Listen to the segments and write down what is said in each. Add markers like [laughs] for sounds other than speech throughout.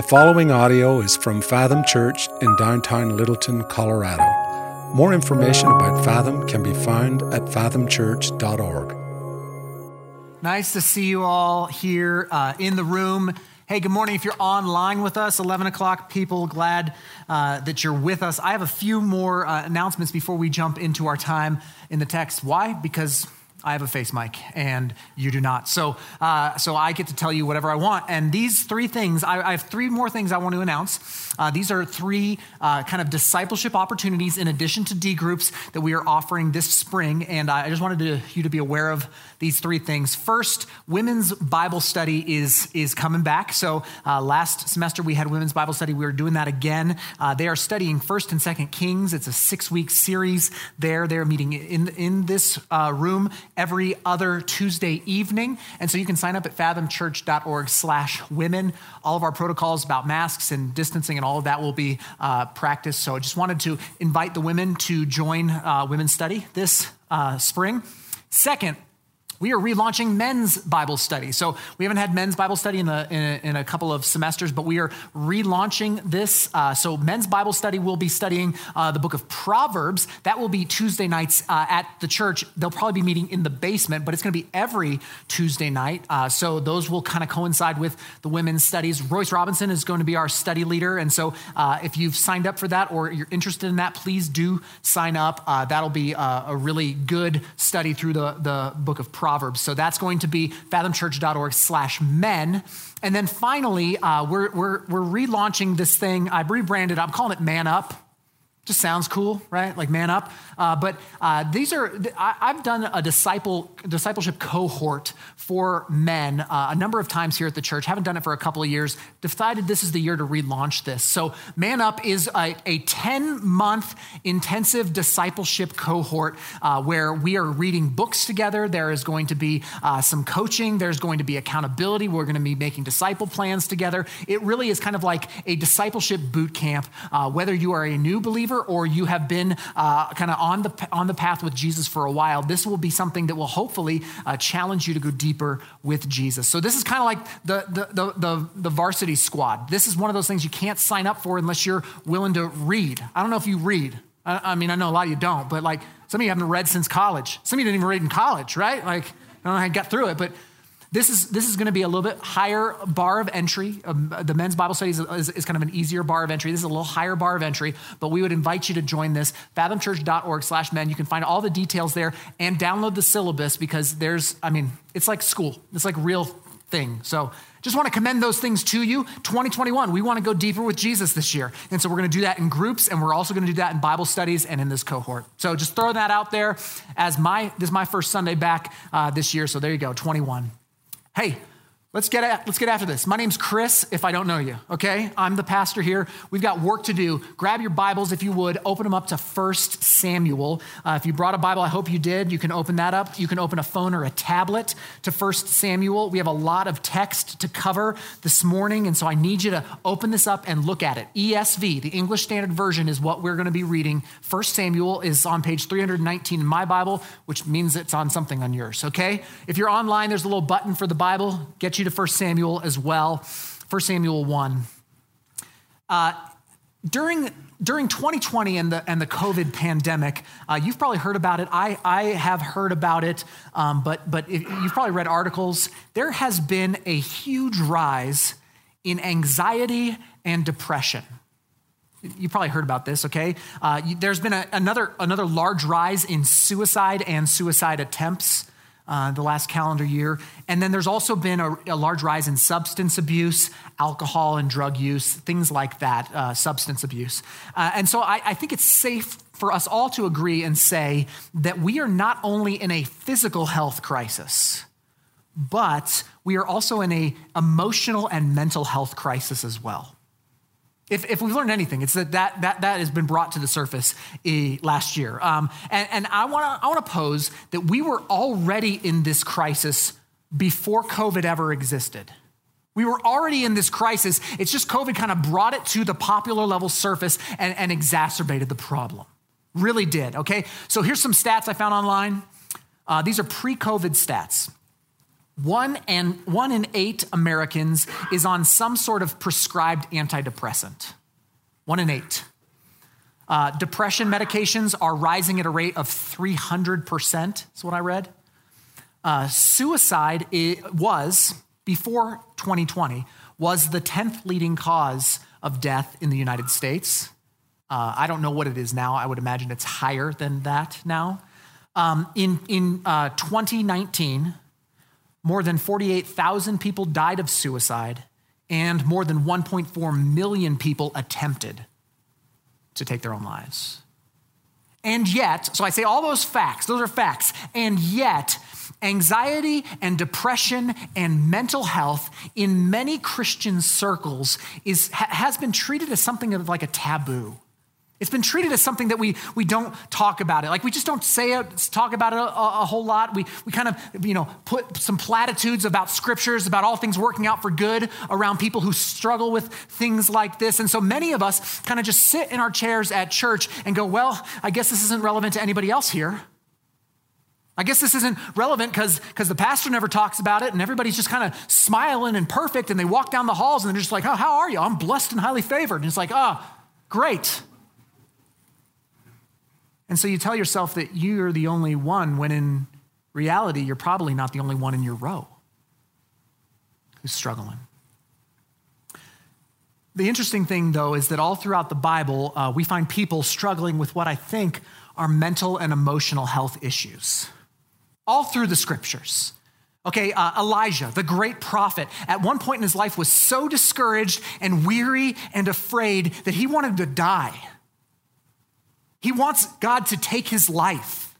The following audio is from Fathom Church in downtown Littleton, Colorado. More information about Fathom can be found at fathomchurch.org. Nice to see you all here uh, in the room. Hey, good morning. If you're online with us, 11 o'clock people, glad uh, that you're with us. I have a few more uh, announcements before we jump into our time in the text. Why? Because I have a face mic and you do not. So, uh, so I get to tell you whatever I want. And these three things, I, I have three more things I want to announce. Uh, these are three uh, kind of discipleship opportunities in addition to D groups that we are offering this spring. And I just wanted to, you to be aware of these three things. First, women's Bible study is, is coming back. So uh, last semester we had women's Bible study. We are doing that again. Uh, they are studying First and Second Kings. It's a six week series there. They're meeting in, in this uh, room every other Tuesday evening. And so you can sign up at fathomchurch.org slash women. All of our protocols about masks and distancing and all of that will be uh, practiced. So I just wanted to invite the women to join uh, women's study this uh, spring. Second, we are relaunching men's Bible study. So we haven't had men's Bible study in a, in a, in a couple of semesters, but we are relaunching this. Uh, so men's Bible study will be studying uh, the book of Proverbs. That will be Tuesday nights uh, at the church. They'll probably be meeting in the basement, but it's going to be every Tuesday night. Uh, so those will kind of coincide with the women's studies. Royce Robinson is going to be our study leader. And so uh, if you've signed up for that or you're interested in that, please do sign up. Uh, that'll be a really good study through the, the book of Proverbs. Proverbs. So that's going to be fathomchurch.org slash men. And then finally, uh, we're, we're, we're relaunching this thing. I rebranded, I'm calling it Man Up. Just sounds cool, right? Like man up. Uh, but uh, these are, I, have done a disciple, discipleship cohort for men uh, a number of times here at the church. Haven't done it for a couple of years. Decided this is the year to relaunch this. So, Man Up is a, a 10 month intensive discipleship cohort uh, where we are reading books together. There is going to be uh, some coaching, there's going to be accountability. We're going to be making disciple plans together. It really is kind of like a discipleship boot camp, uh, whether you are a new believer or you have been kind of on the, on the path with Jesus for a while, this will be something that will hopefully uh, challenge you to go deeper with Jesus. So this is kind of like the, the, the, the, the varsity squad. This is one of those things you can't sign up for unless you're willing to read. I don't know if you read. I, I mean, I know a lot of you don't, but like some of you haven't read since college. Some of you didn't even read in college, right? Like, I don't know how you got through it, but this is, this is going to be a little bit higher bar of entry. Um, the men's Bible study is, is, is, kind of an easier bar of entry. This is a little higher bar of entry, but we would invite you to join this. Fathomchurch.org slash men. You can find all the details there and download the syllabus because there's, I mean, it's like school. It's like real thing. So just want to commend those things to you. 2021, we want to go deeper with Jesus this year. And so we're going to do that in groups, and we're also going to do that in Bible studies and in this cohort. So just throw that out there as my, this is my first Sunday back uh, this year. So there you go, 21. Hey, Let's get, at, let's get after this. My name's Chris, if I don't know you, okay? I'm the pastor here. We've got work to do. Grab your Bibles, if you would. Open them up to 1 Samuel. Uh, if you brought a Bible, I hope you did. You can open that up. You can open a phone or a tablet to 1 Samuel. We have a lot of text to cover this morning, and so I need you to open this up and look at it. ESV, the English Standard Version, is what we're going to be reading. 1 Samuel is on page 319 in my Bible, which means it's on something on yours, okay? If you're online, there's a little button for the Bible. Get you you to 1 Samuel as well. 1 Samuel 1. Uh, during, during 2020 and the, and the COVID pandemic, uh, you've probably heard about it. I, I have heard about it, um, but, but you've probably read articles. There has been a huge rise in anxiety and depression. You probably heard about this, okay? Uh, there's been a, another, another large rise in suicide and suicide attempts uh, the last calendar year. And then there's also been a, a, large rise in substance abuse, alcohol and drug use, things like that, uh, substance abuse. Uh, and so I, I think it's safe for us all to agree and say that we are not only in a physical health crisis, but we are also in a emotional and mental health crisis as well. If, if we've learned anything, it's that that, that, that has been brought to the surface eh, last year. Um, and, and I want to I wanna pose that we were already in this crisis before COVID ever existed. We were already in this crisis. It's just COVID kind of brought it to the popular level surface and, and exacerbated the problem. Really did, okay? So here's some stats I found online. Uh, these are pre COVID stats. One and one in eight Americans is on some sort of prescribed antidepressant. One in eight. Uh, depression medications are rising at a rate of 300%, is what I read. Uh, suicide was, before 2020, was the 10th leading cause of death in the United States. Uh, I don't know what it is now. I would imagine it's higher than that now. Um, in in uh, 2019, more than 48,000 people died of suicide, and more than 1.4 million people attempted to take their own lives. And yet, so I say all those facts, those are facts, and yet, anxiety and depression and mental health in many Christian circles is, has been treated as something of like a taboo. It's been treated as something that we, we don't talk about it. Like we just don't say it, talk about it a, a, whole lot. We, we kind of, you know, put some platitudes about scriptures, about all things working out for good around people who struggle with things like this. And so many of us kind of just sit in our chairs at church and go, well, I guess this isn't relevant to anybody else here. I guess this isn't relevant because the pastor never talks about it and everybody's just kind of smiling and perfect and they walk down the halls and they're just like, oh, how are you? I'm blessed and highly favored. And it's like, oh, great. And so you tell yourself that you're the only one when in reality, you're probably not the only one in your row who's struggling. The interesting thing, though, is that all throughout the Bible, uh, we find people struggling with what I think are mental and emotional health issues. All through the scriptures. Okay, uh, Elijah, the great prophet, at one point in his life was so discouraged and weary and afraid that he wanted to die. He wants God to take his life.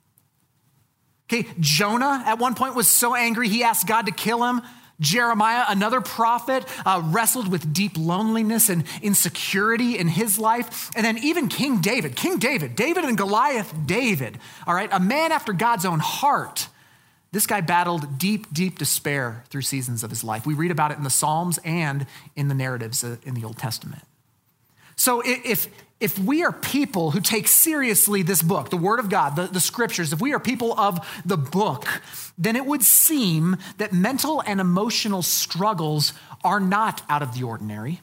Okay, Jonah at one point was so angry he asked God to kill him. Jeremiah, another prophet, uh, wrestled with deep loneliness and insecurity in his life. And then even King David, King David, David and Goliath, David, all right, a man after God's own heart. This guy battled deep, deep despair through seasons of his life. We read about it in the Psalms and in the narratives uh, in the Old Testament. So if, if we are people who take seriously this book, the Word of God, the, the scriptures, if we are people of the book, then it would seem that mental and emotional struggles are not out of the ordinary.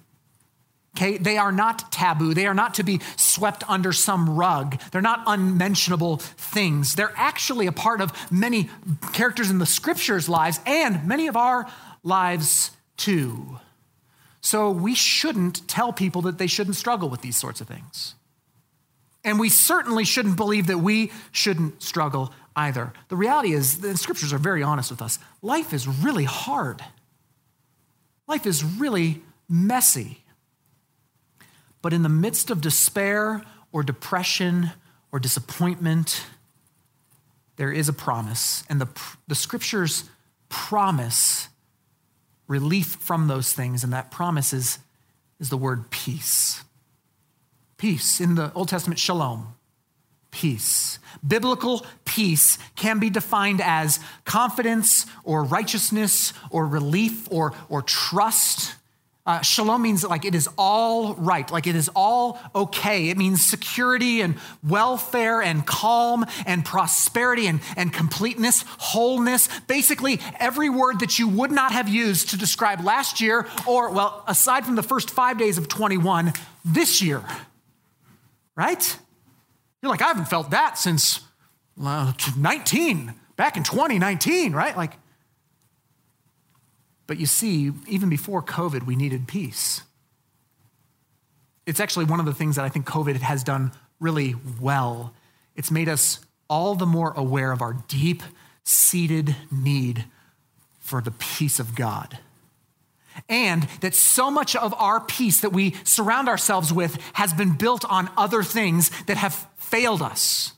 Okay, they are not taboo. They are not to be swept under some rug. They're not unmentionable things. They're actually a part of many characters in the scriptures' lives and many of our lives too. So we shouldn't tell people that they shouldn't struggle with these sorts of things. And we certainly shouldn't believe that we shouldn't struggle either. The reality is, the scriptures are very honest with us. Life is really hard, life is really messy. But in the midst of despair or depression or disappointment, there is a promise. And the, the scriptures promise relief from those things, and that promise is, is the word peace. Peace. In the Old Testament, shalom. Peace. Biblical peace can be defined as confidence or righteousness or relief or, or trust uh, shalom means like it is all right, like it is all okay. It means security and welfare and calm and prosperity and, and completeness, wholeness. Basically, every word that you would not have used to describe last year, or, well, aside from the first five days of 21, this year. Right? You're like, I haven't felt that since uh, 19, back in 2019, right? Like, but you see, even before COVID, we needed peace. It's actually one of the things that I think COVID has done really well. It's made us all the more aware of our deep seated need for the peace of God. And that so much of our peace that we surround ourselves with has been built on other things that have failed us.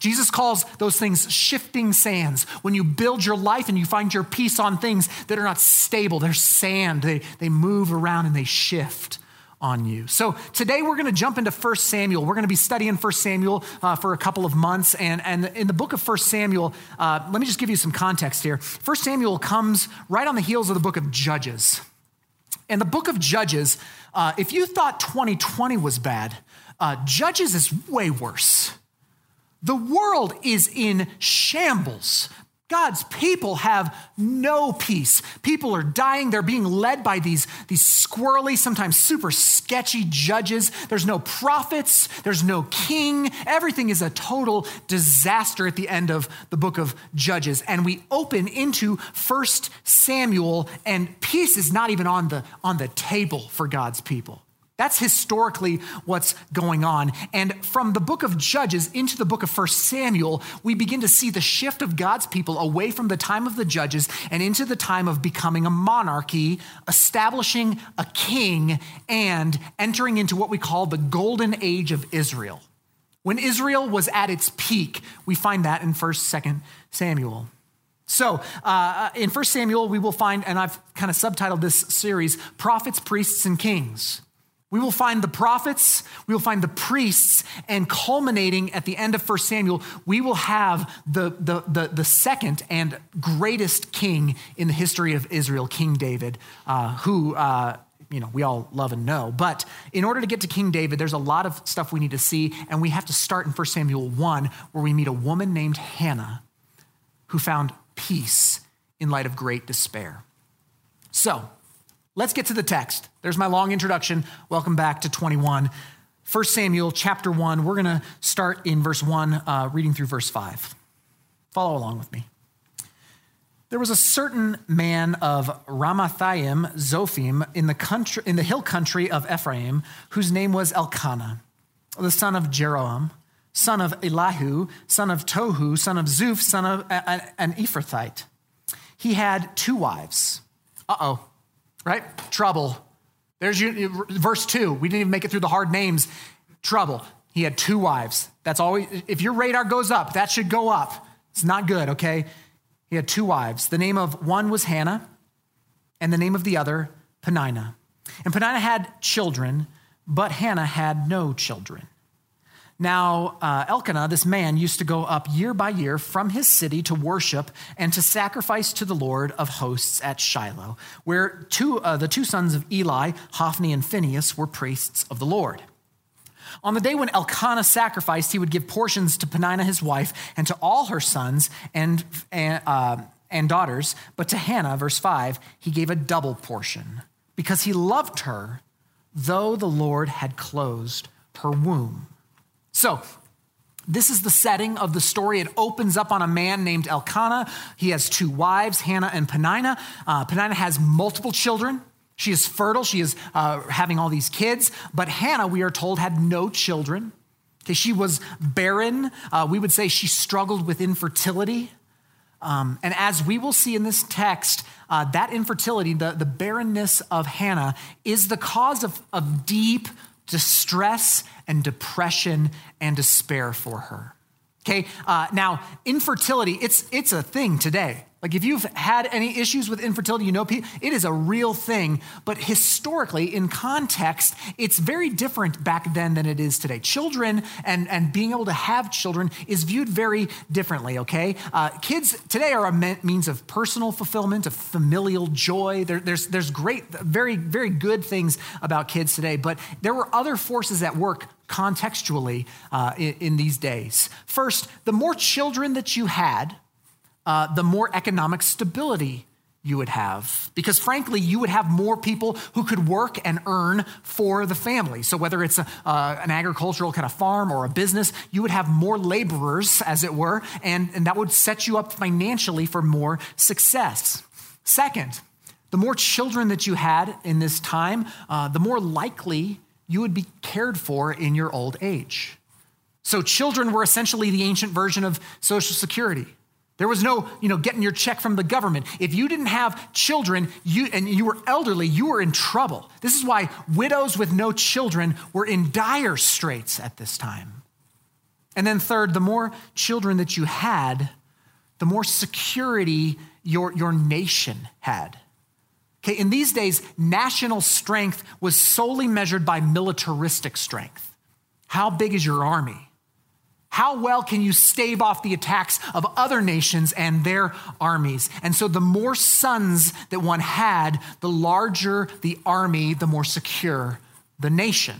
Jesus calls those things shifting sands. When you build your life and you find your peace on things that are not stable, they're sand, they, they move around and they shift on you. So today we're going to jump into 1 Samuel. We're going to be studying 1 Samuel uh, for a couple of months. And, and in the book of 1 Samuel, uh, let me just give you some context here. 1 Samuel comes right on the heels of the book of Judges. And the book of Judges, uh, if you thought 2020 was bad, uh, Judges is way worse. The world is in shambles. God's people have no peace. People are dying. They're being led by these, these squirrely, sometimes super sketchy judges. There's no prophets. There's no king. Everything is a total disaster at the end of the book of Judges. And we open into First Samuel, and peace is not even on the, on the table for God's people. That's historically what's going on. And from the book of Judges into the book of First Samuel, we begin to see the shift of God's people away from the time of the judges and into the time of becoming a monarchy, establishing a king, and entering into what we call the golden age of Israel. When Israel was at its peak, we find that in 1st, 2nd Samuel. So, uh, in 1 Samuel, we will find, and I've kind of subtitled this series, Prophets, Priests, and Kings. We will find the prophets, we will find the priests, and culminating at the end of 1 Samuel, we will have the, the, the, the second and greatest king in the history of Israel, King David, uh, who, uh, you know, we all love and know. But in order to get to King David, there's a lot of stuff we need to see, and we have to start in 1 Samuel 1, where we meet a woman named Hannah who found peace in light of great despair. So, Let's get to the text. There's my long introduction. Welcome back to 21. 1 Samuel chapter 1. We're going to start in verse 1, uh, reading through verse 5. Follow along with me. There was a certain man of Ramathaim, Zophim, in the, country, in the hill country of Ephraim, whose name was Elkanah, the son of Jeroham, son of Elihu, son of Tohu, son of Zuph, son of an Ephrathite. He had two wives. Uh oh right? Trouble. There's your, verse two. We didn't even make it through the hard names. Trouble. He had two wives. That's always, if your radar goes up, that should go up. It's not good, okay? He had two wives. The name of one was Hannah, and the name of the other, Peninnah. And Peninnah had children, but Hannah had no children. Now, uh, Elkanah, this man, used to go up year by year from his city to worship and to sacrifice to the Lord of hosts at Shiloh, where two, uh, the two sons of Eli, Hophni and Phinehas, were priests of the Lord. On the day when Elkanah sacrificed, he would give portions to Peninnah his wife and to all her sons and, uh, and daughters, but to Hannah, verse 5, he gave a double portion because he loved her, though the Lord had closed her womb. So, this is the setting of the story. It opens up on a man named Elkanah. He has two wives, Hannah and Peninnah. Uh, Peninnah has multiple children. She is fertile. She is uh, having all these kids. But Hannah, we are told, had no children. Okay, she was barren. Uh, we would say she struggled with infertility. Um, and as we will see in this text, uh, that infertility, the, the barrenness of Hannah, is the cause of, of deep distress and depression and despair for her. Okay, uh, now infertility, it's, it's a thing today. Like if you've had any issues with infertility, you know it is a real thing. But historically, in context, it's very different back then than it is today. Children and, and being able to have children is viewed very differently, okay? Uh, kids today are a means of personal fulfillment, of familial joy. There, there's, there's great, very, very good things about kids today, but there were other forces at work contextually uh, in, in these days. First, the more children that you had, uh, the more economic stability you would have. Because frankly, you would have more people who could work and earn for the family. So, whether it's a, uh, an agricultural kind of farm or a business, you would have more laborers, as it were, and, and that would set you up financially for more success. Second, the more children that you had in this time, uh, the more likely you would be cared for in your old age. So, children were essentially the ancient version of Social Security. There was no, you know, getting your check from the government. If you didn't have children you, and you were elderly, you were in trouble. This is why widows with no children were in dire straits at this time. And then, third, the more children that you had, the more security your, your nation had. Okay, in these days, national strength was solely measured by militaristic strength. How big is your army? How well can you stave off the attacks of other nations and their armies? And so, the more sons that one had, the larger the army, the more secure the nation.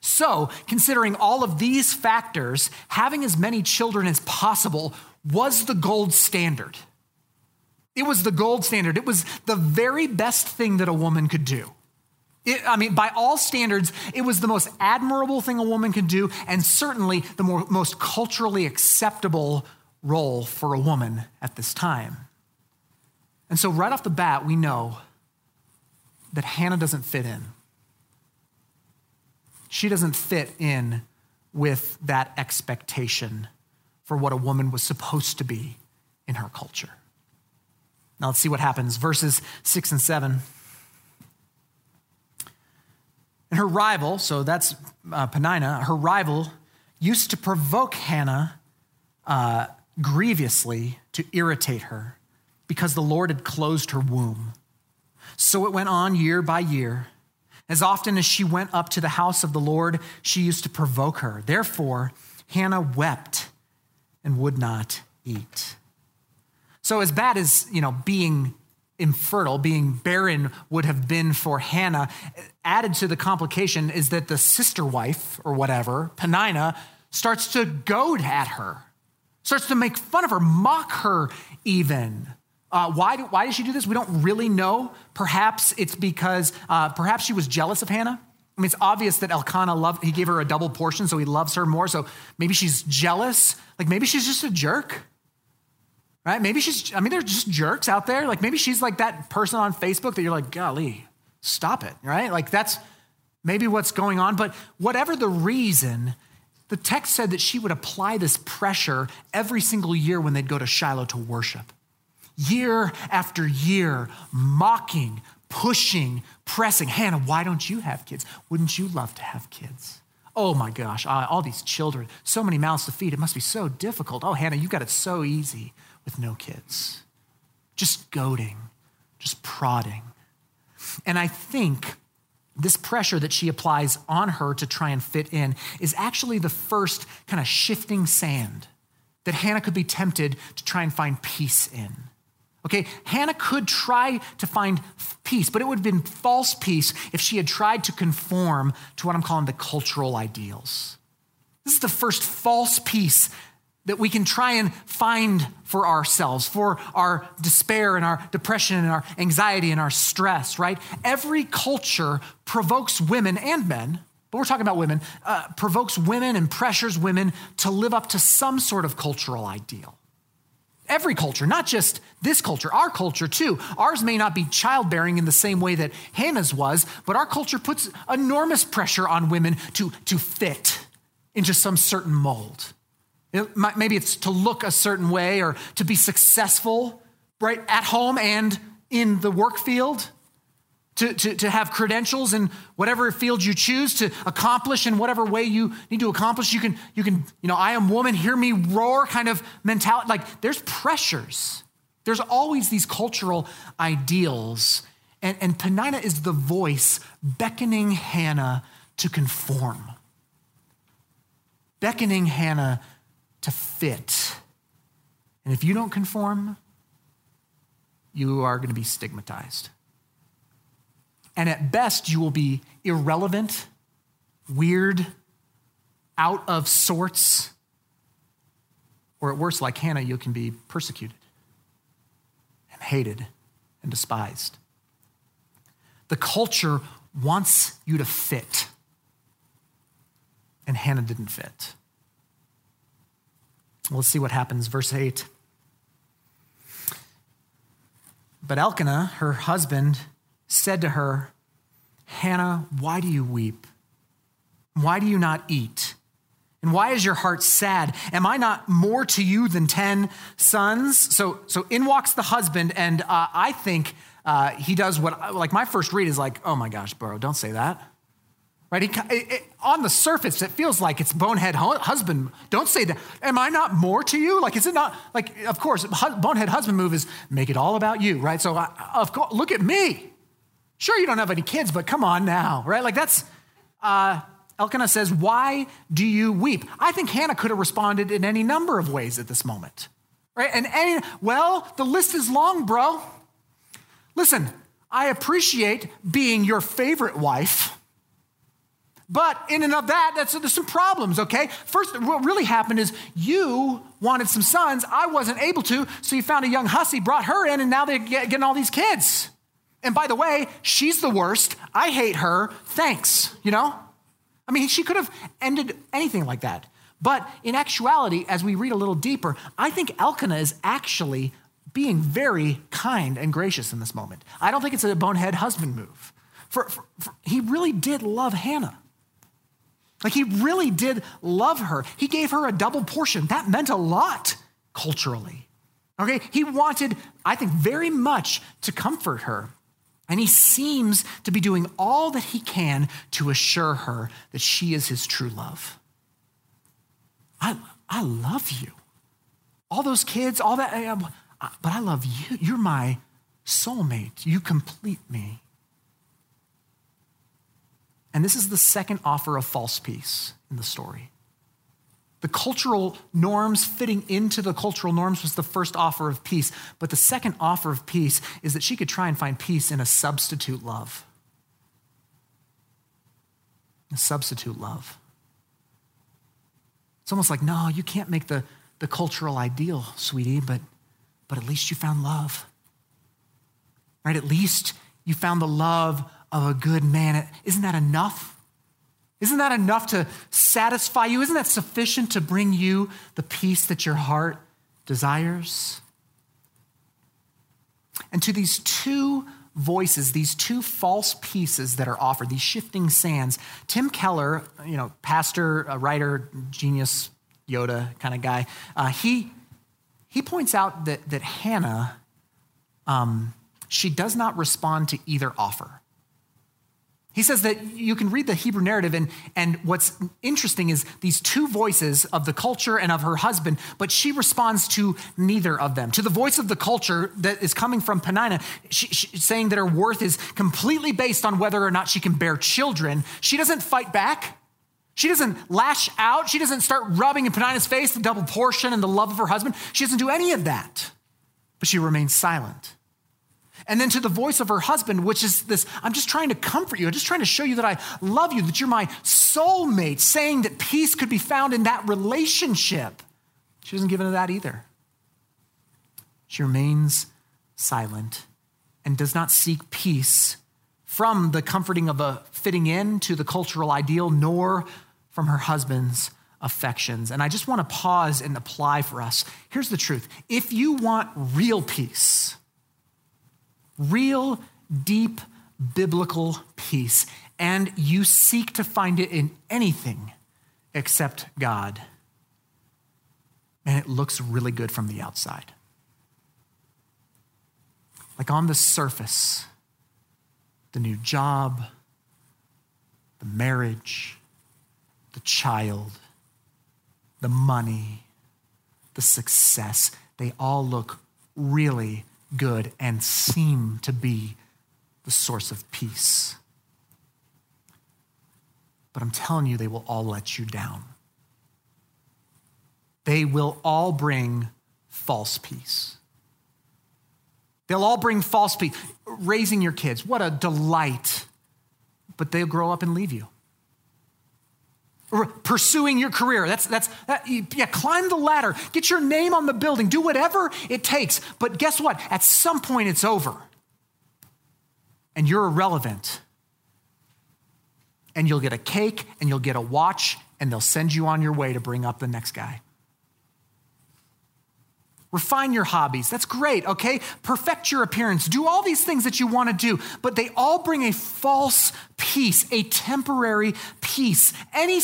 So, considering all of these factors, having as many children as possible was the gold standard. It was the gold standard. It was the very best thing that a woman could do. It, I mean, by all standards, it was the most admirable thing a woman could do, and certainly the more, most culturally acceptable role for a woman at this time. And so, right off the bat, we know that Hannah doesn't fit in. She doesn't fit in with that expectation for what a woman was supposed to be in her culture. Now, let's see what happens. Verses six and seven. And her rival, so that's uh, Peninnah, her rival used to provoke Hannah uh, grievously to irritate her because the Lord had closed her womb. So it went on year by year. As often as she went up to the house of the Lord, she used to provoke her. Therefore, Hannah wept and would not eat. So, as bad as, you know, being infertile, being barren would have been for Hannah, added to the complication is that the sister wife or whatever, Peninnah, starts to goad at her, starts to make fun of her, mock her even. Uh, why, do, why did she do this? We don't really know. Perhaps it's because uh, perhaps she was jealous of Hannah. I mean, it's obvious that Elkanah loved, he gave her a double portion, so he loves her more. So maybe she's jealous. Like maybe she's just a jerk, right? Maybe she's, I mean, they're just jerks out there. Like maybe she's like that person on Facebook that you're like, golly, stop it, right? Like that's maybe what's going on. But whatever the reason, the text said that she would apply this pressure every single year when they'd go to Shiloh to worship year after year, mocking, pushing, pressing. Hannah, why don't you have kids? Wouldn't you love to have kids? Oh my gosh, uh, all these children, so many mouths to feed. It must be so difficult. Oh, Hannah, you got it so easy with no kids. Just goading, just prodding. And I think this pressure that she applies on her to try and fit in is actually the first kind of shifting sand that Hannah could be tempted to try and find peace in. Okay, Hannah could try to find peace, but it would have been false peace if she had tried to conform to what I'm calling the cultural ideals. This is the first false peace that we can try and find for ourselves, for our despair and our depression and our anxiety and our stress, right? Every culture provokes women and men, but we're talking about women, uh, provokes women and pressures women to live up to some sort of cultural ideal every culture, not just this culture, our culture too. Ours may not be childbearing in the same way that Hannah's was, but our culture puts enormous pressure on women to, to fit into some certain mold. It maybe it's to look a certain way or to be successful, right, at home and in the work field to, to, to have credentials in whatever field you choose to accomplish in whatever way you need to accomplish. You can, you can, you know, I am woman, hear me roar kind of mentality. Like there's pressures. There's always these cultural ideals. And, and Peninnah is the voice beckoning Hannah to conform, beckoning Hannah to fit. And if you don't conform, you are going to be stigmatized. And at best, you will be irrelevant, weird, out of sorts, or at worst, like Hannah, you can be persecuted and hated and despised. The culture wants you to fit, and Hannah didn't fit. Let's see what happens. Verse 8. But Elkanah, her husband, said to her, Hannah, why do you weep? Why do you not eat? And why is your heart sad? Am I not more to you than 10 sons? So, so in walks the husband, and uh, I think uh, he does what, like, my first read is like, oh my gosh, bro, don't say that. Right? It, it, on the surface, it feels like it's bonehead husband. Don't say that. Am I not more to you? Like, is it not, like, of course, bonehead husband move is make it all about you, right? So, I, of course, look at me. Sure, you don't have any kids, but come on now, right? Like that's, uh, Elkanah says, Why do you weep? I think Hannah could have responded in any number of ways at this moment, right? And any, well, the list is long, bro. Listen, I appreciate being your favorite wife, But in and of that, there's some problems, okay? First, what really happened is you wanted some sons. I wasn't able to, so you found a young hussy, brought her in, and now they're getting all these kids. And by the way, she's the worst. I hate her. Thanks, you know? I mean, she could have ended anything like that. But in actuality, as we read a little deeper, I think Elkanah is actually being very kind and gracious in this moment. I don't think it's a bonehead husband move. For, for, for, he really did love Hannah. Like he really did love her. He gave her a double portion. That meant a lot culturally. Okay, he wanted, I think, very much to comfort her. And he seems to be doing all that he can to assure her that she is his true love. I, I love you. All those kids, all that, but I love you. You're my soulmate. You complete me. And this is the second offer of false peace in the story. The cultural norms, fitting into the cultural norms, was the first offer of peace. But the second offer of peace is that she could try and find peace in a substitute love. A substitute love. It's almost like, no, you can't make the, the cultural ideal, sweetie, but, but at least you found love. Right? At least you found the love of a good man. Isn't that enough? Isn't that enough to satisfy you? Isn't that sufficient to bring you the peace that your heart desires? And to these two voices, these two false pieces that are offered, these shifting sands, Tim Keller, you know, pastor, writer, genius, Yoda kind of guy, uh, he, he points out that, that Hannah, um, she does not respond to either offer. He says that you can read the Hebrew narrative, and, and what's interesting is these two voices of the culture and of her husband, but she responds to neither of them. To the voice of the culture that is coming from Peninnah, she, she, saying that her worth is completely based on whether or not she can bear children, she doesn't fight back. She doesn't lash out. She doesn't start rubbing in Peninnah's face the double portion and the love of her husband. She doesn't do any of that, but she remains silent. And then to the voice of her husband, which is this I'm just trying to comfort you. I'm just trying to show you that I love you, that you're my soulmate, saying that peace could be found in that relationship. She doesn't give into that either. She remains silent and does not seek peace from the comforting of a fitting in to the cultural ideal, nor from her husband's affections. And I just want to pause and apply for us. Here's the truth if you want real peace, real, deep, biblical peace, and you seek to find it in anything except God. And it looks really good from the outside. Like on the surface, the new job, the marriage, the child, the money, the success, they all look really good and seem to be the source of peace. But I'm telling you, they will all let you down. They will all bring false peace. They'll all bring false peace. Raising your kids, what a delight. But they'll grow up and leave you pursuing your career. That's, that's, that, yeah, climb the ladder, get your name on the building, do whatever it takes. But guess what? At some point, it's over. And you're irrelevant. And you'll get a cake and you'll get a watch, and they'll send you on your way to bring up the next guy. Refine your hobbies. That's great, okay? Perfect your appearance. Do all these things that you want to do, but they all bring a false peace, a temporary peace. Any,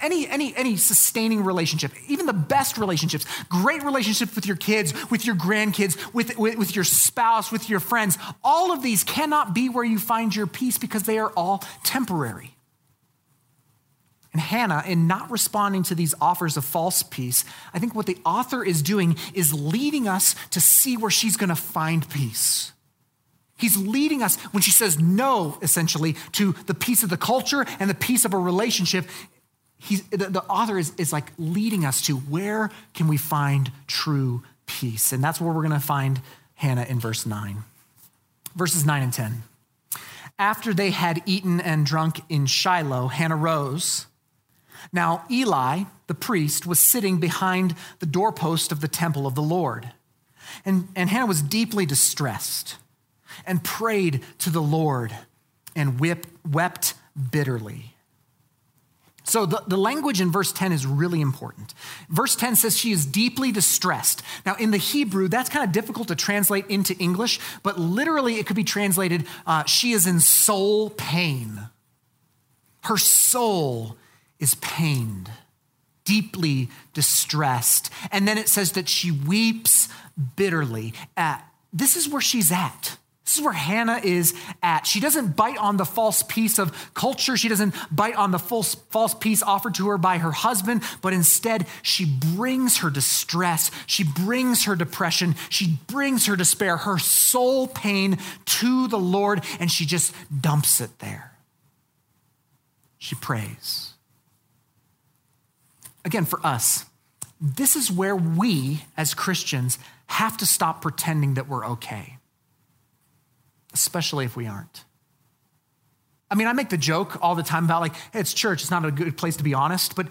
any, any, any sustaining relationship, even the best relationships, great relationships with your kids, with your grandkids, with, with, with your spouse, with your friends, all of these cannot be where you find your peace because they are all temporary. And Hannah, in not responding to these offers of false peace, I think what the author is doing is leading us to see where she's going to find peace. He's leading us when she says no, essentially, to the peace of the culture and the peace of a relationship. He's, the, the author is, is like leading us to where can we find true peace? And that's where we're going to find Hannah in verse 9. Verses 9 and 10. After they had eaten and drunk in Shiloh, Hannah rose. Now, Eli, the priest, was sitting behind the doorpost of the temple of the Lord. And, and Hannah was deeply distressed and prayed to the Lord and whip, wept bitterly. So the, the language in verse 10 is really important. Verse 10 says she is deeply distressed. Now, in the Hebrew, that's kind of difficult to translate into English, but literally it could be translated uh, she is in soul pain. Her soul is pained, deeply distressed. And then it says that she weeps bitterly. At, this is where she's at. This is where Hannah is at. She doesn't bite on the false peace of culture. She doesn't bite on the false, false peace offered to her by her husband, but instead she brings her distress. She brings her depression. She brings her despair, her soul pain to the Lord, and she just dumps it there. She prays. Again, for us, this is where we as Christians have to stop pretending that we're okay especially if we aren't. I mean, I make the joke all the time about like, hey, it's church, it's not a good place to be honest, but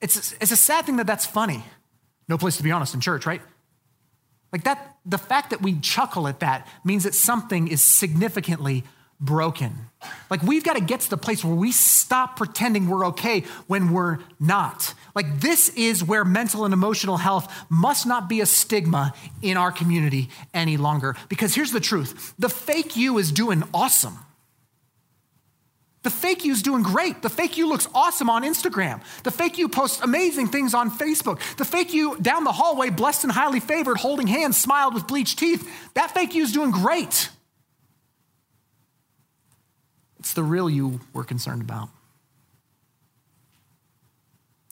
it's, it's a sad thing that that's funny. No place to be honest in church, right? Like that, the fact that we chuckle at that means that something is significantly broken. Like we've got to get to the place where we stop pretending we're okay when we're not. Like this is where mental and emotional health must not be a stigma in our community any longer. Because here's the truth the fake you is doing awesome. The fake you is doing great. The fake you looks awesome on Instagram. The fake you posts amazing things on Facebook. The fake you down the hallway, blessed and highly favored, holding hands, smiled with bleached teeth. That fake you is doing great. It's the real you we're concerned about.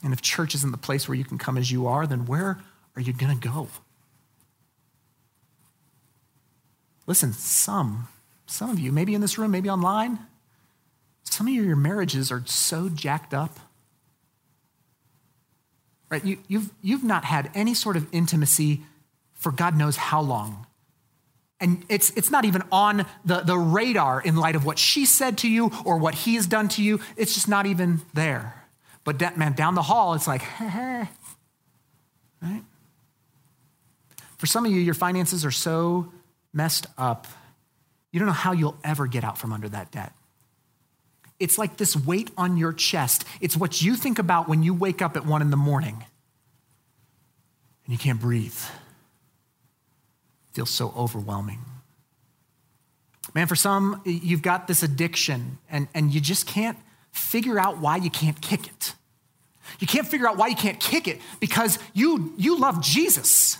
And if church isn't the place where you can come as you are, then where are you going to go? Listen, some, some of you, maybe in this room, maybe online, some of you, your marriages are so jacked up. Right? You, you've, you've not had any sort of intimacy for God knows how long. And it's, it's not even on the, the radar in light of what she said to you or what he has done to you. It's just not even there. But that, man, down the hall, it's like, [laughs] right? For some of you, your finances are so messed up, you don't know how you'll ever get out from under that debt. It's like this weight on your chest. It's what you think about when you wake up at one in the morning and you can't breathe feels so overwhelming. Man, for some, you've got this addiction and, and you just can't figure out why you can't kick it. You can't figure out why you can't kick it because you, you love Jesus.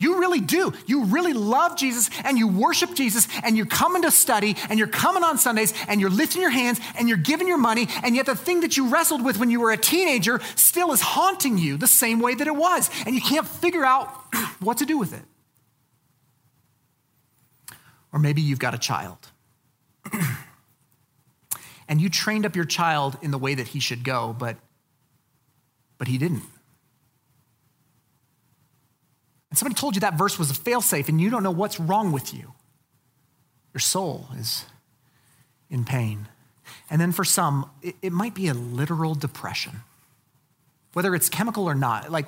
You really do. You really love Jesus and you worship Jesus and you're coming to study and you're coming on Sundays and you're lifting your hands and you're giving your money. And yet the thing that you wrestled with when you were a teenager still is haunting you the same way that it was. And you can't figure out [clears throat] what to do with it. Or maybe you've got a child. [clears throat] and you trained up your child in the way that he should go, but, but he didn't. And somebody told you that verse was a failsafe, and you don't know what's wrong with you. Your soul is in pain. And then for some, it, it might be a literal depression, whether it's chemical or not, like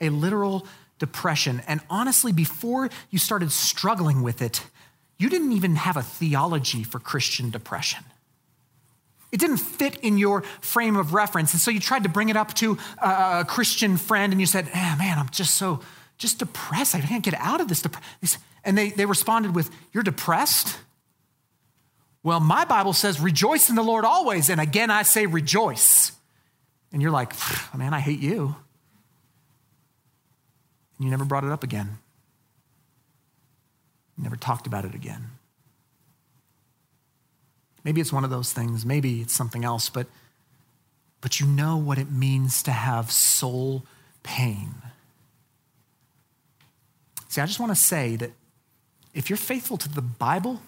a literal depression. And honestly, before you started struggling with it, you didn't even have a theology for Christian depression. It didn't fit in your frame of reference. And so you tried to bring it up to a Christian friend and you said, eh, man, I'm just so, just depressed. I can't get out of this. And they, they responded with, You're depressed? Well, my Bible says, Rejoice in the Lord always. And again, I say, Rejoice. And you're like, Man, I hate you. And you never brought it up again. Never talked about it again. Maybe it's one of those things, maybe it's something else, but, but you know what it means to have soul pain. See, I just want to say that if you're faithful to the Bible,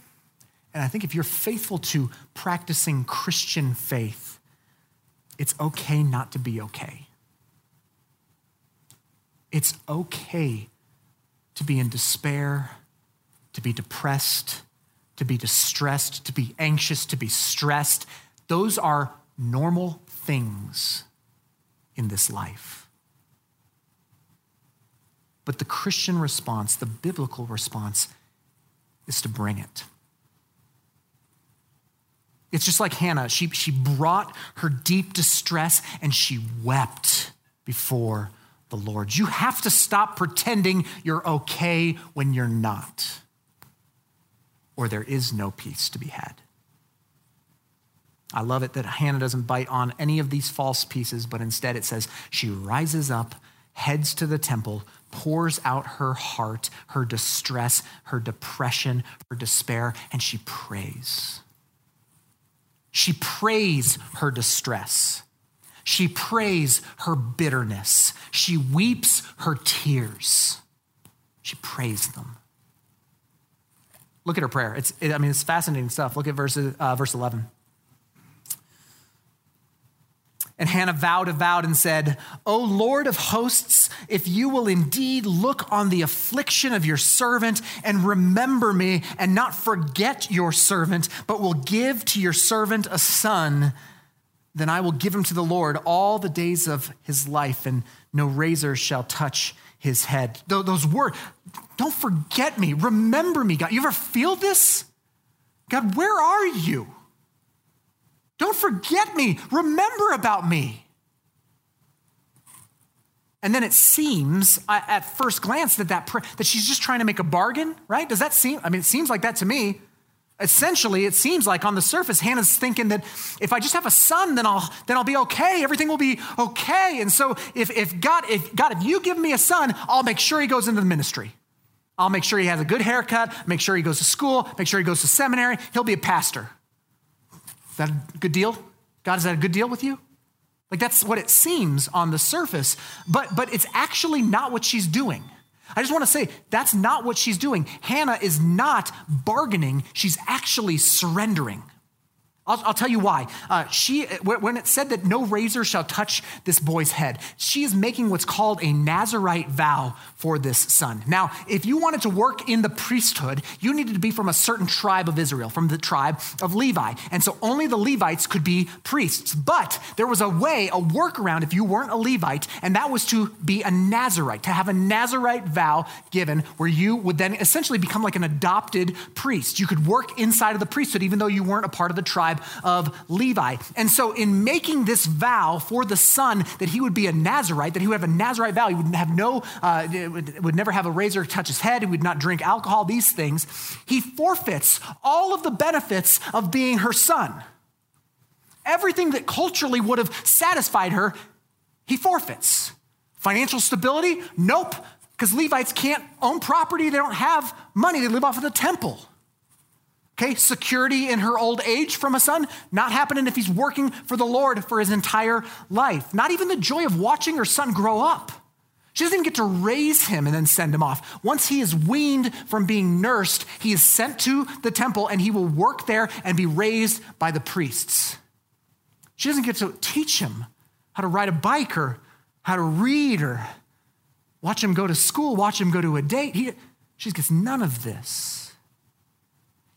and I think if you're faithful to practicing Christian faith, it's okay not to be okay. It's okay to be in despair to be depressed, to be distressed, to be anxious, to be stressed. Those are normal things in this life. But the Christian response, the biblical response, is to bring it. It's just like Hannah. She, she brought her deep distress and she wept before the Lord. You have to stop pretending you're okay when you're not, or there is no peace to be had. I love it that Hannah doesn't bite on any of these false peaces, but instead it says she rises up, heads to the temple, pours out her heart, her distress, her depression, her despair, and she prays. She prays her distress. She prays her bitterness. She weeps her tears. She prays them. Look at her prayer. It's, it, I mean, it's fascinating stuff. Look at verse, uh, verse 11. And Hannah vowed a vow and said, O Lord of hosts, if you will indeed look on the affliction of your servant and remember me and not forget your servant, but will give to your servant a son, then I will give him to the Lord all the days of his life, and no razor shall touch his head. Those words, don't forget me, remember me, God. You ever feel this? God, where are you? Don't forget me. Remember about me. And then it seems uh, at first glance that, that, that she's just trying to make a bargain, right? Does that seem? I mean, it seems like that to me. Essentially, it seems like on the surface, Hannah's thinking that if I just have a son, then I'll, then I'll be okay. Everything will be okay. And so if, if God, if God, if you give me a son, I'll make sure he goes into the ministry. I'll make sure he has a good haircut, make sure he goes to school, make sure he goes to seminary. He'll be a pastor. Is that a good deal? God, is that a good deal with you? Like that's what it seems on the surface, but but it's actually not what she's doing. I just want to say that's not what she's doing. Hannah is not bargaining, she's actually surrendering. I'll, I'll, tell you why. Uh, she, when it said that no razor shall touch this boy's head, she is making what's called a Nazarite vow for this son. Now, if you wanted to work in the priesthood, you needed to be from a certain tribe of Israel, from the tribe of Levi. And so only the Levites could be priests. But there was a way, a workaround if you weren't a Levite, and that was to be a Nazarite, to have a Nazarite vow given where you would then essentially become like an adopted priest. You could work inside of the priesthood even though you weren't a part of the tribe tribe of Levi. And so, in making this vow for the son that he would be a Nazarite, that he would have a Nazarite vow, he would have no, uh, would, would never have a razor touch his head, he would not drink alcohol, these things, he forfeits all of the benefits of being her son. Everything that culturally would have satisfied her, he forfeits. Financial stability? Nope, because Levites can't own property, they don't have money, they live off of the temple. Okay, security in her old age from a son, not happening if he's working for the Lord for his entire life. Not even the joy of watching her son grow up. She doesn't even get to raise him and then send him off. Once he is weaned from being nursed, he is sent to the temple and he will work there and be raised by the priests. She doesn't get to teach him how to ride a bike or how to read or watch him go to school, watch him go to a date. He, she gets none of this.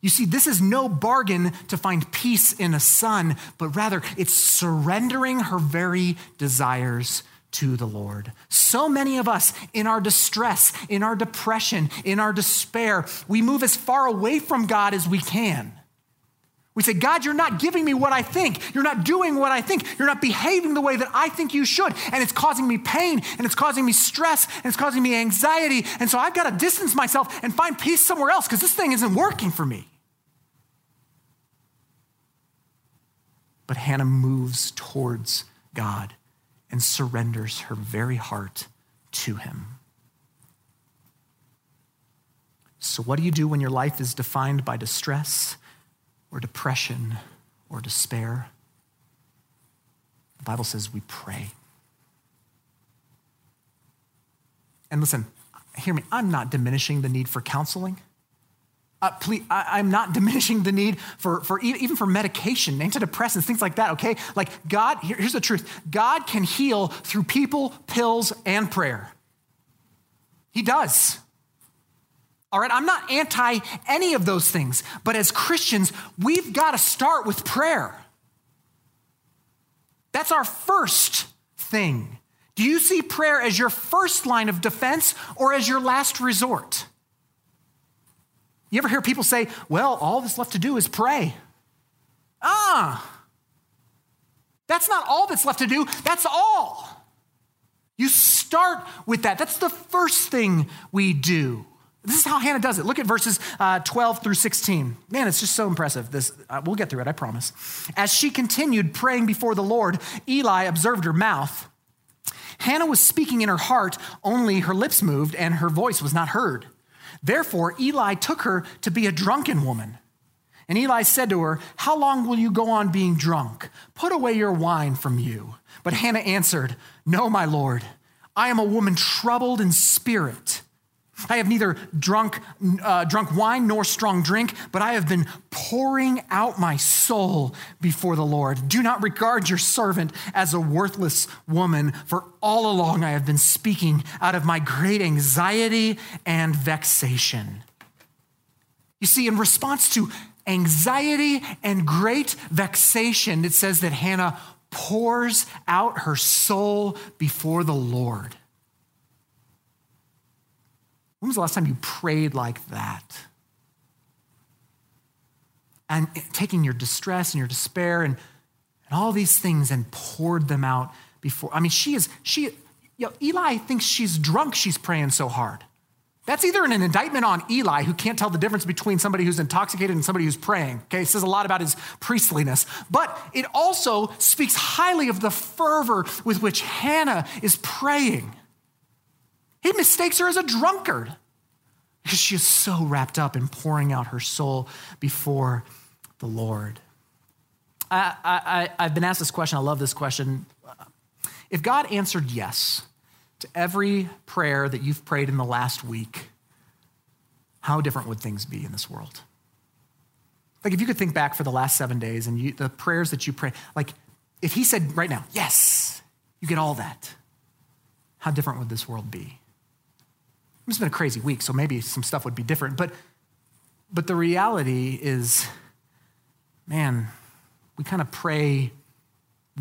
You see, this is no bargain to find peace in a son, but rather it's surrendering her very desires to the Lord. So many of us, in our distress, in our depression, in our despair, we move as far away from God as we can. We say, God, you're not giving me what I think. You're not doing what I think. You're not behaving the way that I think you should. And it's causing me pain and it's causing me stress and it's causing me anxiety. And so I've got to distance myself and find peace somewhere else because this thing isn't working for me. But Hannah moves towards God and surrenders her very heart to Him. So, what do you do when your life is defined by distress? Or depression or despair, the Bible says we pray. And listen, hear me, I'm not diminishing the need for counseling. Uh, please, I, am not [laughs] diminishing the need for, for even for medication, antidepressants, things like that, okay? Like, God, here, here's the truth God can heal through people, pills, and prayer. He does. All right, I'm not anti any of those things, but as Christians, we've got to start with prayer. That's our first thing. Do you see prayer as your first line of defense or as your last resort? You ever hear people say, well, all that's left to do is pray? Ah, that's not all that's left to do, that's all. You start with that. That's the first thing we do. This is how Hannah does it. Look at verses uh, 12 through 16. Man, it's just so impressive. This, uh, we'll get through it, I promise. As she continued praying before the Lord, Eli observed her mouth. Hannah was speaking in her heart, only her lips moved and her voice was not heard. Therefore, Eli took her to be a drunken woman. And Eli said to her, How long will you go on being drunk? Put away your wine from you. But Hannah answered, No, my Lord, I am a woman troubled in spirit. I have neither drunk, uh, drunk wine nor strong drink, but I have been pouring out my soul before the Lord. Do not regard your servant as a worthless woman, for all along I have been speaking out of my great anxiety and vexation. You see, in response to anxiety and great vexation, it says that Hannah pours out her soul before the Lord. When was the last time you prayed like that? And taking your distress and your despair and, and all these things and poured them out before. I mean, she is, she, you know, Eli thinks she's drunk, she's praying so hard. That's either an indictment on Eli, who can't tell the difference between somebody who's intoxicated and somebody who's praying. Okay, it says a lot about his priestliness. But it also speaks highly of the fervor with which Hannah is praying. He mistakes her as a drunkard because she is so wrapped up in pouring out her soul before the Lord. I, I, I've been asked this question. I love this question. If God answered yes to every prayer that you've prayed in the last week, how different would things be in this world? Like, if you could think back for the last seven days and you, the prayers that you pray, like, if He said right now, yes, you get all that, how different would this world be? It's been a crazy week, so maybe some stuff would be different. But, but the reality is, man, we kind of pray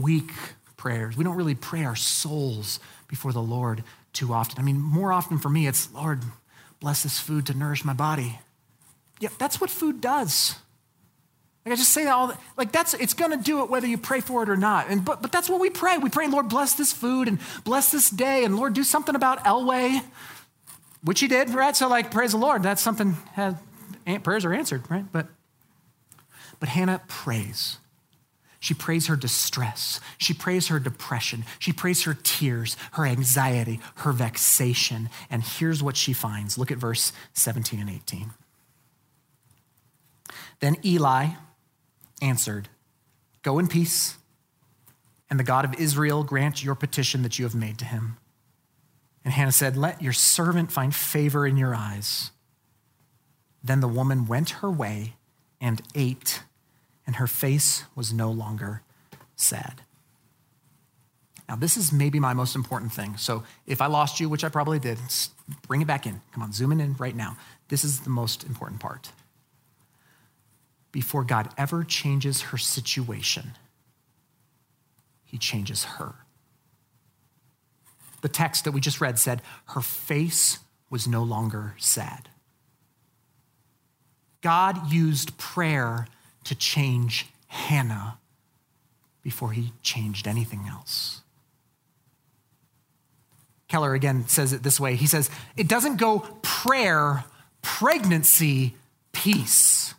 weak prayers. We don't really pray our souls before the Lord too often. I mean, more often for me, it's, Lord, bless this food to nourish my body. Yeah, that's what food does. Like I just say that all the, like that's it's gonna do it whether you pray for it or not. And but but that's what we pray. We pray, Lord, bless this food and bless this day, and Lord, do something about Elway which he did, right? So, like, praise the Lord. That's something, has, prayers are answered, right? But, but Hannah prays. She prays her distress. She prays her depression. She prays her tears, her anxiety, her vexation. And here's what she finds. Look at verse 17 and 18. Then Eli answered, Go in peace, and the God of Israel grant your petition that you have made to him. And Hannah said, Let your servant find favor in your eyes. Then the woman went her way and ate, and her face was no longer sad. Now, this is maybe my most important thing. So, if I lost you, which I probably did, bring it back in. Come on, zoom in right now. This is the most important part. Before God ever changes her situation, he changes her the text that we just read said, her face was no longer sad. God used prayer to change Hannah before he changed anything else. Keller again says it this way he says, It doesn't go prayer, pregnancy, peace,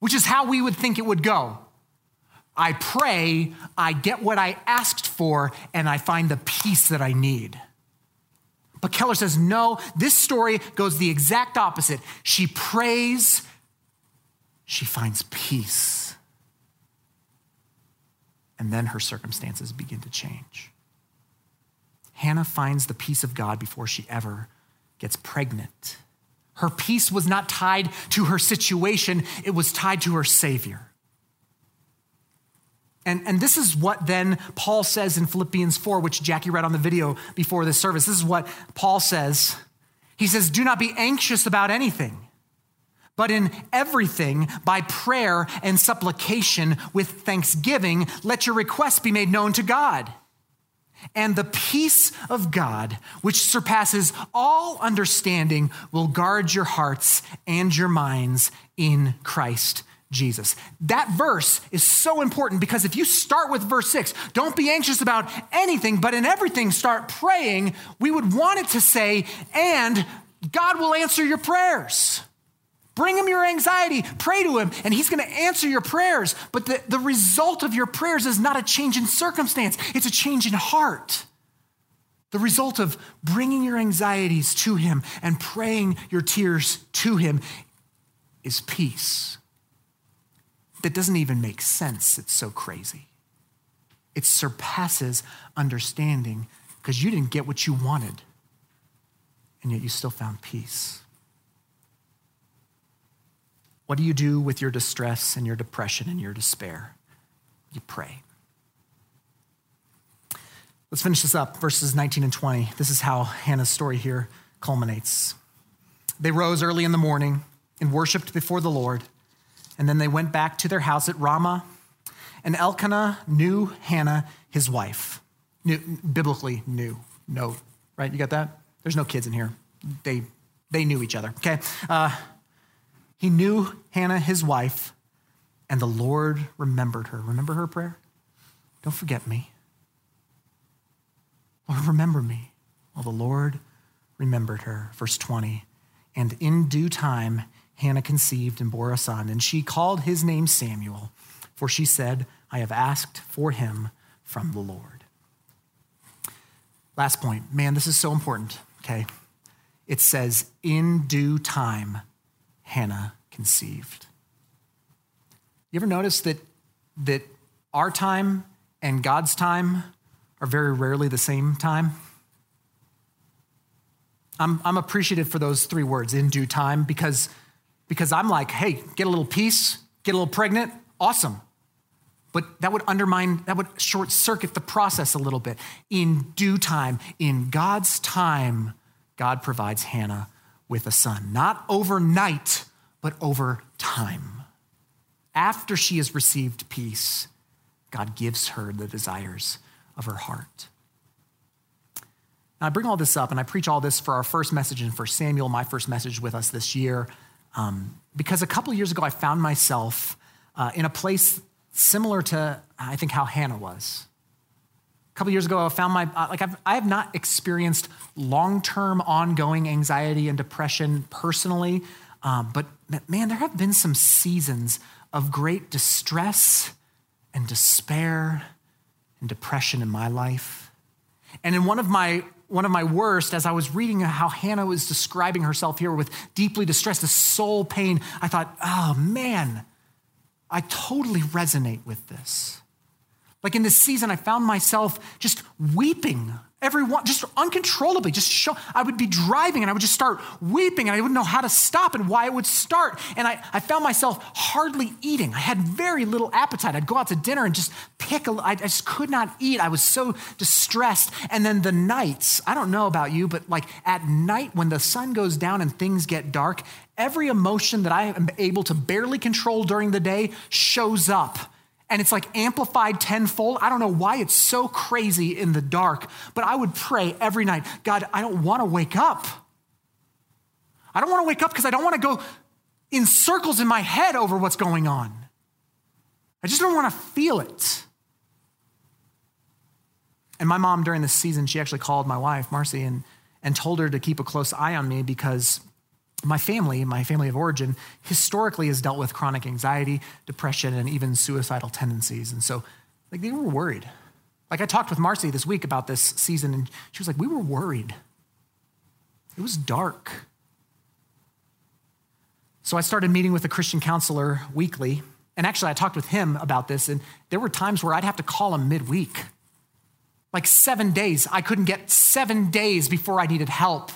which is how we would think it would go. I pray, I get what I asked for, and I find the peace that I need. But Keller says, no, this story goes the exact opposite. She prays, she finds peace. And then her circumstances begin to change. Hannah finds the peace of God before she ever gets pregnant. Her peace was not tied to her situation, it was tied to her Savior. And, and this is what then Paul says in Philippians 4, which Jackie read on the video before this service. This is what Paul says He says, Do not be anxious about anything, but in everything, by prayer and supplication with thanksgiving, let your requests be made known to God. And the peace of God, which surpasses all understanding, will guard your hearts and your minds in Christ Jesus. That verse is so important because if you start with verse six, don't be anxious about anything, but in everything start praying, we would want it to say, and God will answer your prayers. Bring him your anxiety, pray to him, and he's going to answer your prayers. But the, the result of your prayers is not a change in circumstance, it's a change in heart. The result of bringing your anxieties to him and praying your tears to him is peace. That doesn't even make sense. It's so crazy. It surpasses understanding because you didn't get what you wanted, and yet you still found peace. What do you do with your distress and your depression and your despair? You pray. Let's finish this up, verses 19 and 20. This is how Hannah's story here culminates. They rose early in the morning and worshiped before the Lord, and then they went back to their house at Ramah. And Elkanah knew Hannah, his wife. Knew, biblically knew. No, right? You got that? There's no kids in here. They, they knew each other, okay? Uh, he knew Hannah, his wife, and the Lord remembered her. Remember her prayer? Don't forget me. Lord, remember me. Well, the Lord remembered her. Verse 20. And in due time, Hannah conceived and bore a son, and she called his name Samuel, for she said, I have asked for him from the Lord. Last point. Man, this is so important, okay? It says, in due time, Hannah conceived. You ever notice that, that our time and God's time are very rarely the same time? I'm, I'm appreciative for those three words, in due time, because, because I'm like, hey, get a little peace, get a little pregnant, awesome. But that would undermine, that would short circuit the process a little bit. In due time, in God's time, God provides Hannah with a son. Not overnight, but over time. After she has received peace, God gives her the desires of her heart. Now, I bring all this up and I preach all this for our first message in for Samuel, my first message with us this year, um, because a couple years ago I found myself uh, in a place similar to, I think, how Hannah was. A couple years ago, I found my, uh, like, I've, I have not experienced long term ongoing anxiety and depression personally, um, but man, there have been some seasons of great distress and despair and depression in my life. And in one of my one of my worst, as I was reading how Hannah was describing herself here with deeply distressed, a soul pain, I thought, oh man, I totally resonate with this. Like in this season, I found myself just weeping everyone just uncontrollably just show i would be driving and i would just start weeping and i wouldn't know how to stop and why it would start. And I, I found myself hardly eating. I had very little appetite. I'd go out to dinner and just pick a, I just could not eat. I was so distressed. And then the nights i don't know about you but like at night when the sun goes down and things get dark every emotion that i am able to barely control during the day shows up and it's like amplified tenfold. I don't know why it's so crazy in the dark, but I would pray every night God, I don't want to wake up. I don't want to wake up because I don't want to go in circles in my head over what's going on. I just don't want to feel it. And my mom, during this season, she actually called my wife, Marcy, and, and told her to keep a close eye on me because my family, my family of origin, historically has dealt with chronic anxiety, depression, and even suicidal tendencies. And so, like, they were worried. Like, I talked with Marcy this week about this season, and she was like, We were worried. It was dark. So, I started meeting with a Christian counselor weekly. And actually, I talked with him about this, and there were times where I'd have to call him midweek. Like seven days. I couldn't get seven days before I needed help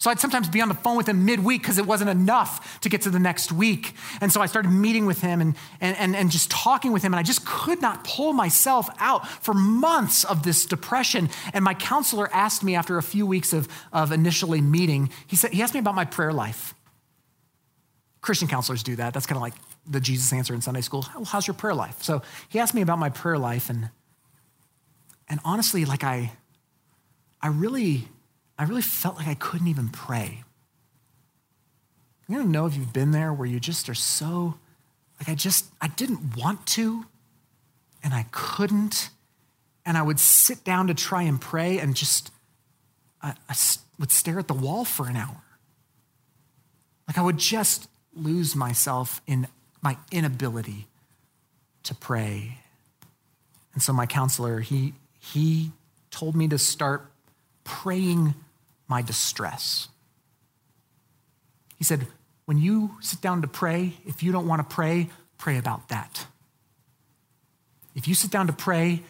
So I'd sometimes be on the phone with him midweek because it wasn't enough to get to the next week. And so I started meeting with him and, and, and, and just talking with him. And I just could not pull myself out for months of this depression. And my counselor asked me after a few weeks of, of initially meeting, he, said, he asked me about my prayer life. Christian counselors do that. That's kind of like the Jesus answer in Sunday school. Well, How's your prayer life? So he asked me about my prayer life. And, and honestly, like I, I really I really felt like I couldn't even pray. I don't know if you've been there where you just are so, like, I just, I didn't want to, and I couldn't, and I would sit down to try and pray and just, I, I would stare at the wall for an hour. Like, I would just lose myself in my inability to pray. And so my counselor, he, he told me to start praying my distress. He said, When you sit down to pray, if you don't want to pray, pray about that. If you sit down to pray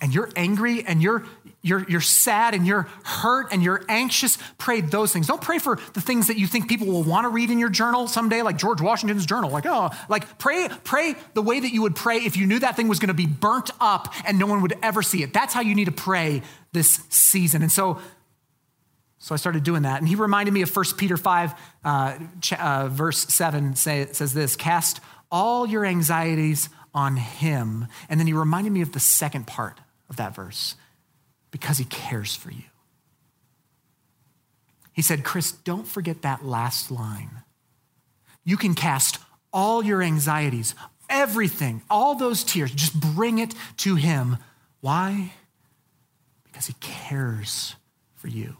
and you're angry and you're, you're, you're sad and you're hurt and you're anxious, pray those things. Don't pray for the things that you think people will want to read in your journal someday, like George Washington's journal. Like, oh, like pray, pray the way that you would pray if you knew that thing was going to be burnt up and no one would ever see it. That's how you need to pray this season. And so so I started doing that. And he reminded me of 1 Peter 5, uh, ch- uh, verse 7 say, says this Cast all your anxieties on him. And then he reminded me of the second part of that verse because he cares for you. He said, Chris, don't forget that last line. You can cast all your anxieties, everything, all those tears, just bring it to him. Why? Because he cares for you.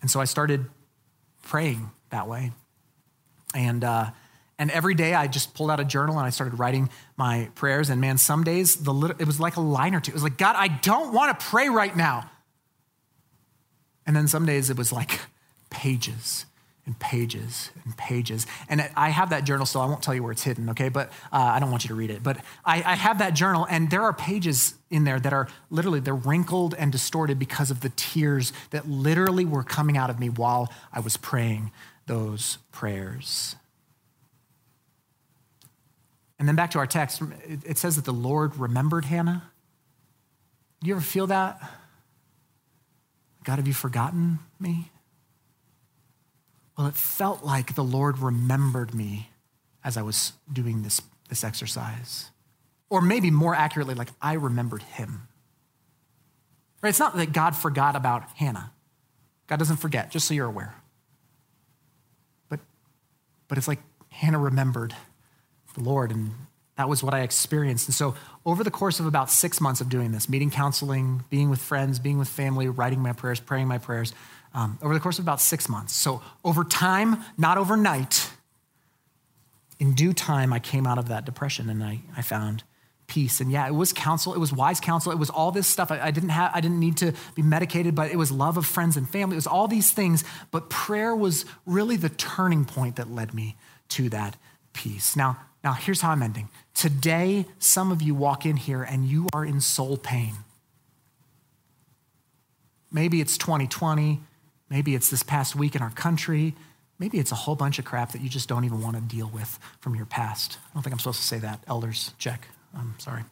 And so I started praying that way. And, uh, and every day I just pulled out a journal and I started writing my prayers. And man, some days the little, it was like a line or two. It was like, God, I don't want to pray right now. And then some days it was like [laughs] pages and pages and pages. And I have that journal still. I won't tell you where it's hidden, okay? But uh, I don't want you to read it. But I, I, have that journal, and there are pages in there that are literally they're wrinkled and distorted because of the tears that literally were coming out of me while I was praying those prayers. And then back to our text, it says that the Lord remembered Hannah. Do you ever feel that? God, have you forgotten me? Well, it felt like the Lord remembered me as I was doing this, this exercise. Or maybe more accurately, like I remembered him. Right? It's not that God forgot about Hannah. God doesn't forget, just so you're aware. But, but it's like Hannah remembered the Lord, and that was what I experienced. And so, over the course of about six months of doing this, meeting counseling, being with friends, being with family, writing my prayers, praying my prayers, um, over the course of about six months. So, over time, not overnight, in due time, I came out of that depression and I, I found peace. And yeah, it was counsel, it was wise counsel, it was all this stuff. I, I, didn't have, I didn't need to be medicated, but it was love of friends and family. It was all these things. But prayer was really the turning point that led me to that peace. Now, now here's how I'm ending. Today, some of you walk in here and you are in soul pain. Maybe it's 2020. Maybe it's this past week in our country. Maybe it's a whole bunch of crap that you just don't even want to deal with from your past. I don't think I'm supposed to say that. Elders, check. I'm sorry.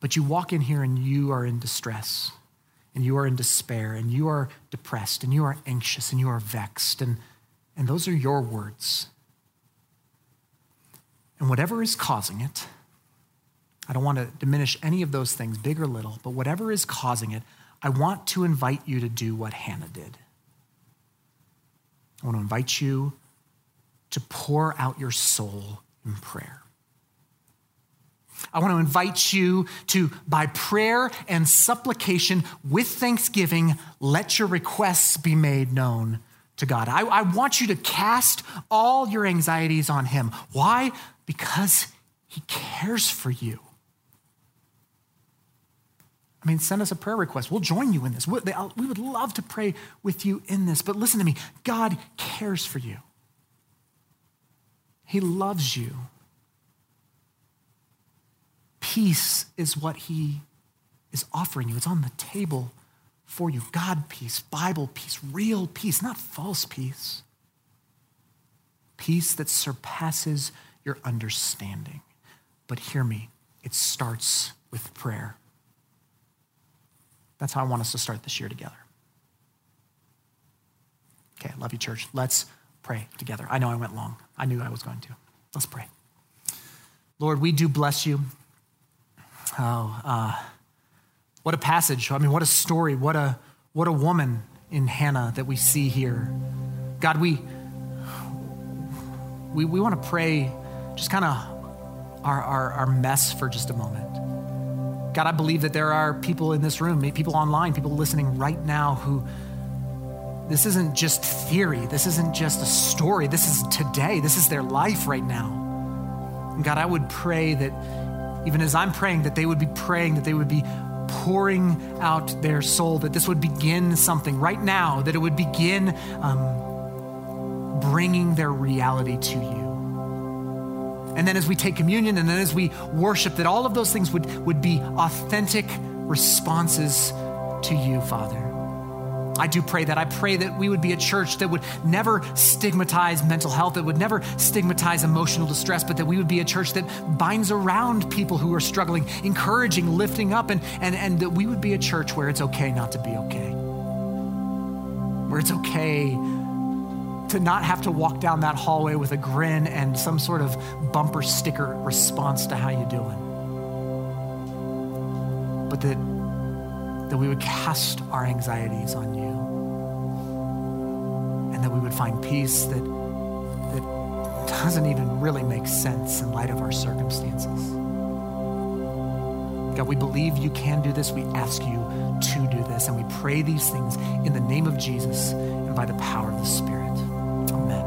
But you walk in here and you are in distress, and you are in despair, and you are depressed, and you are anxious, and you are vexed. And, and those are your words. And whatever is causing it, I don't want to diminish any of those things, big or little, but whatever is causing it, I want to invite you to do what Hannah did. I want to invite you to pour out your soul in prayer. I want to invite you to, by prayer and supplication with thanksgiving, let your requests be made known to God. I, I want you to cast all your anxieties on Him. Why? Because He cares for you. I mean, send us a prayer request. We'll join you in this. We would love to pray with you in this. But listen to me God cares for you, He loves you. Peace is what He is offering you, it's on the table for you God peace, Bible peace, real peace, not false peace. Peace that surpasses your understanding. But hear me, it starts with prayer. That's how I want us to start this year together. Okay, love you, church. Let's pray together. I know I went long. I knew I was going to. Let's pray. Lord, we do bless you. Oh, uh, what a passage. I mean, what a story. What a, what a woman in Hannah that we see here. God, we, we, we want to pray just kind of our, our, our mess for just a moment. God, I believe that there are people in this room, people online, people listening right now who this isn't just theory. This isn't just a story. This is today. This is their life right now. And God, I would pray that even as I'm praying, that they would be praying, that they would be pouring out their soul, that this would begin something right now, that it would begin um, bringing their reality to you. And then as we take communion and then as we worship, that all of those things would, would be authentic responses to you, Father. I do pray that. I pray that we would be a church that would never stigmatize mental health, that would never stigmatize emotional distress, but that we would be a church that binds around people who are struggling, encouraging, lifting up, and, and, and that we would be a church where it's okay not to be okay. Where it's okay to not have to walk down that hallway with a grin and some sort of bumper sticker response to how you doing. But that that we would cast our anxieties on you and that we would find peace that, that doesn't even really make sense in light of our circumstances. God, we believe you can do this. We ask you to do this. And we pray these things in the name of Jesus and by the power of the Spirit. Amen.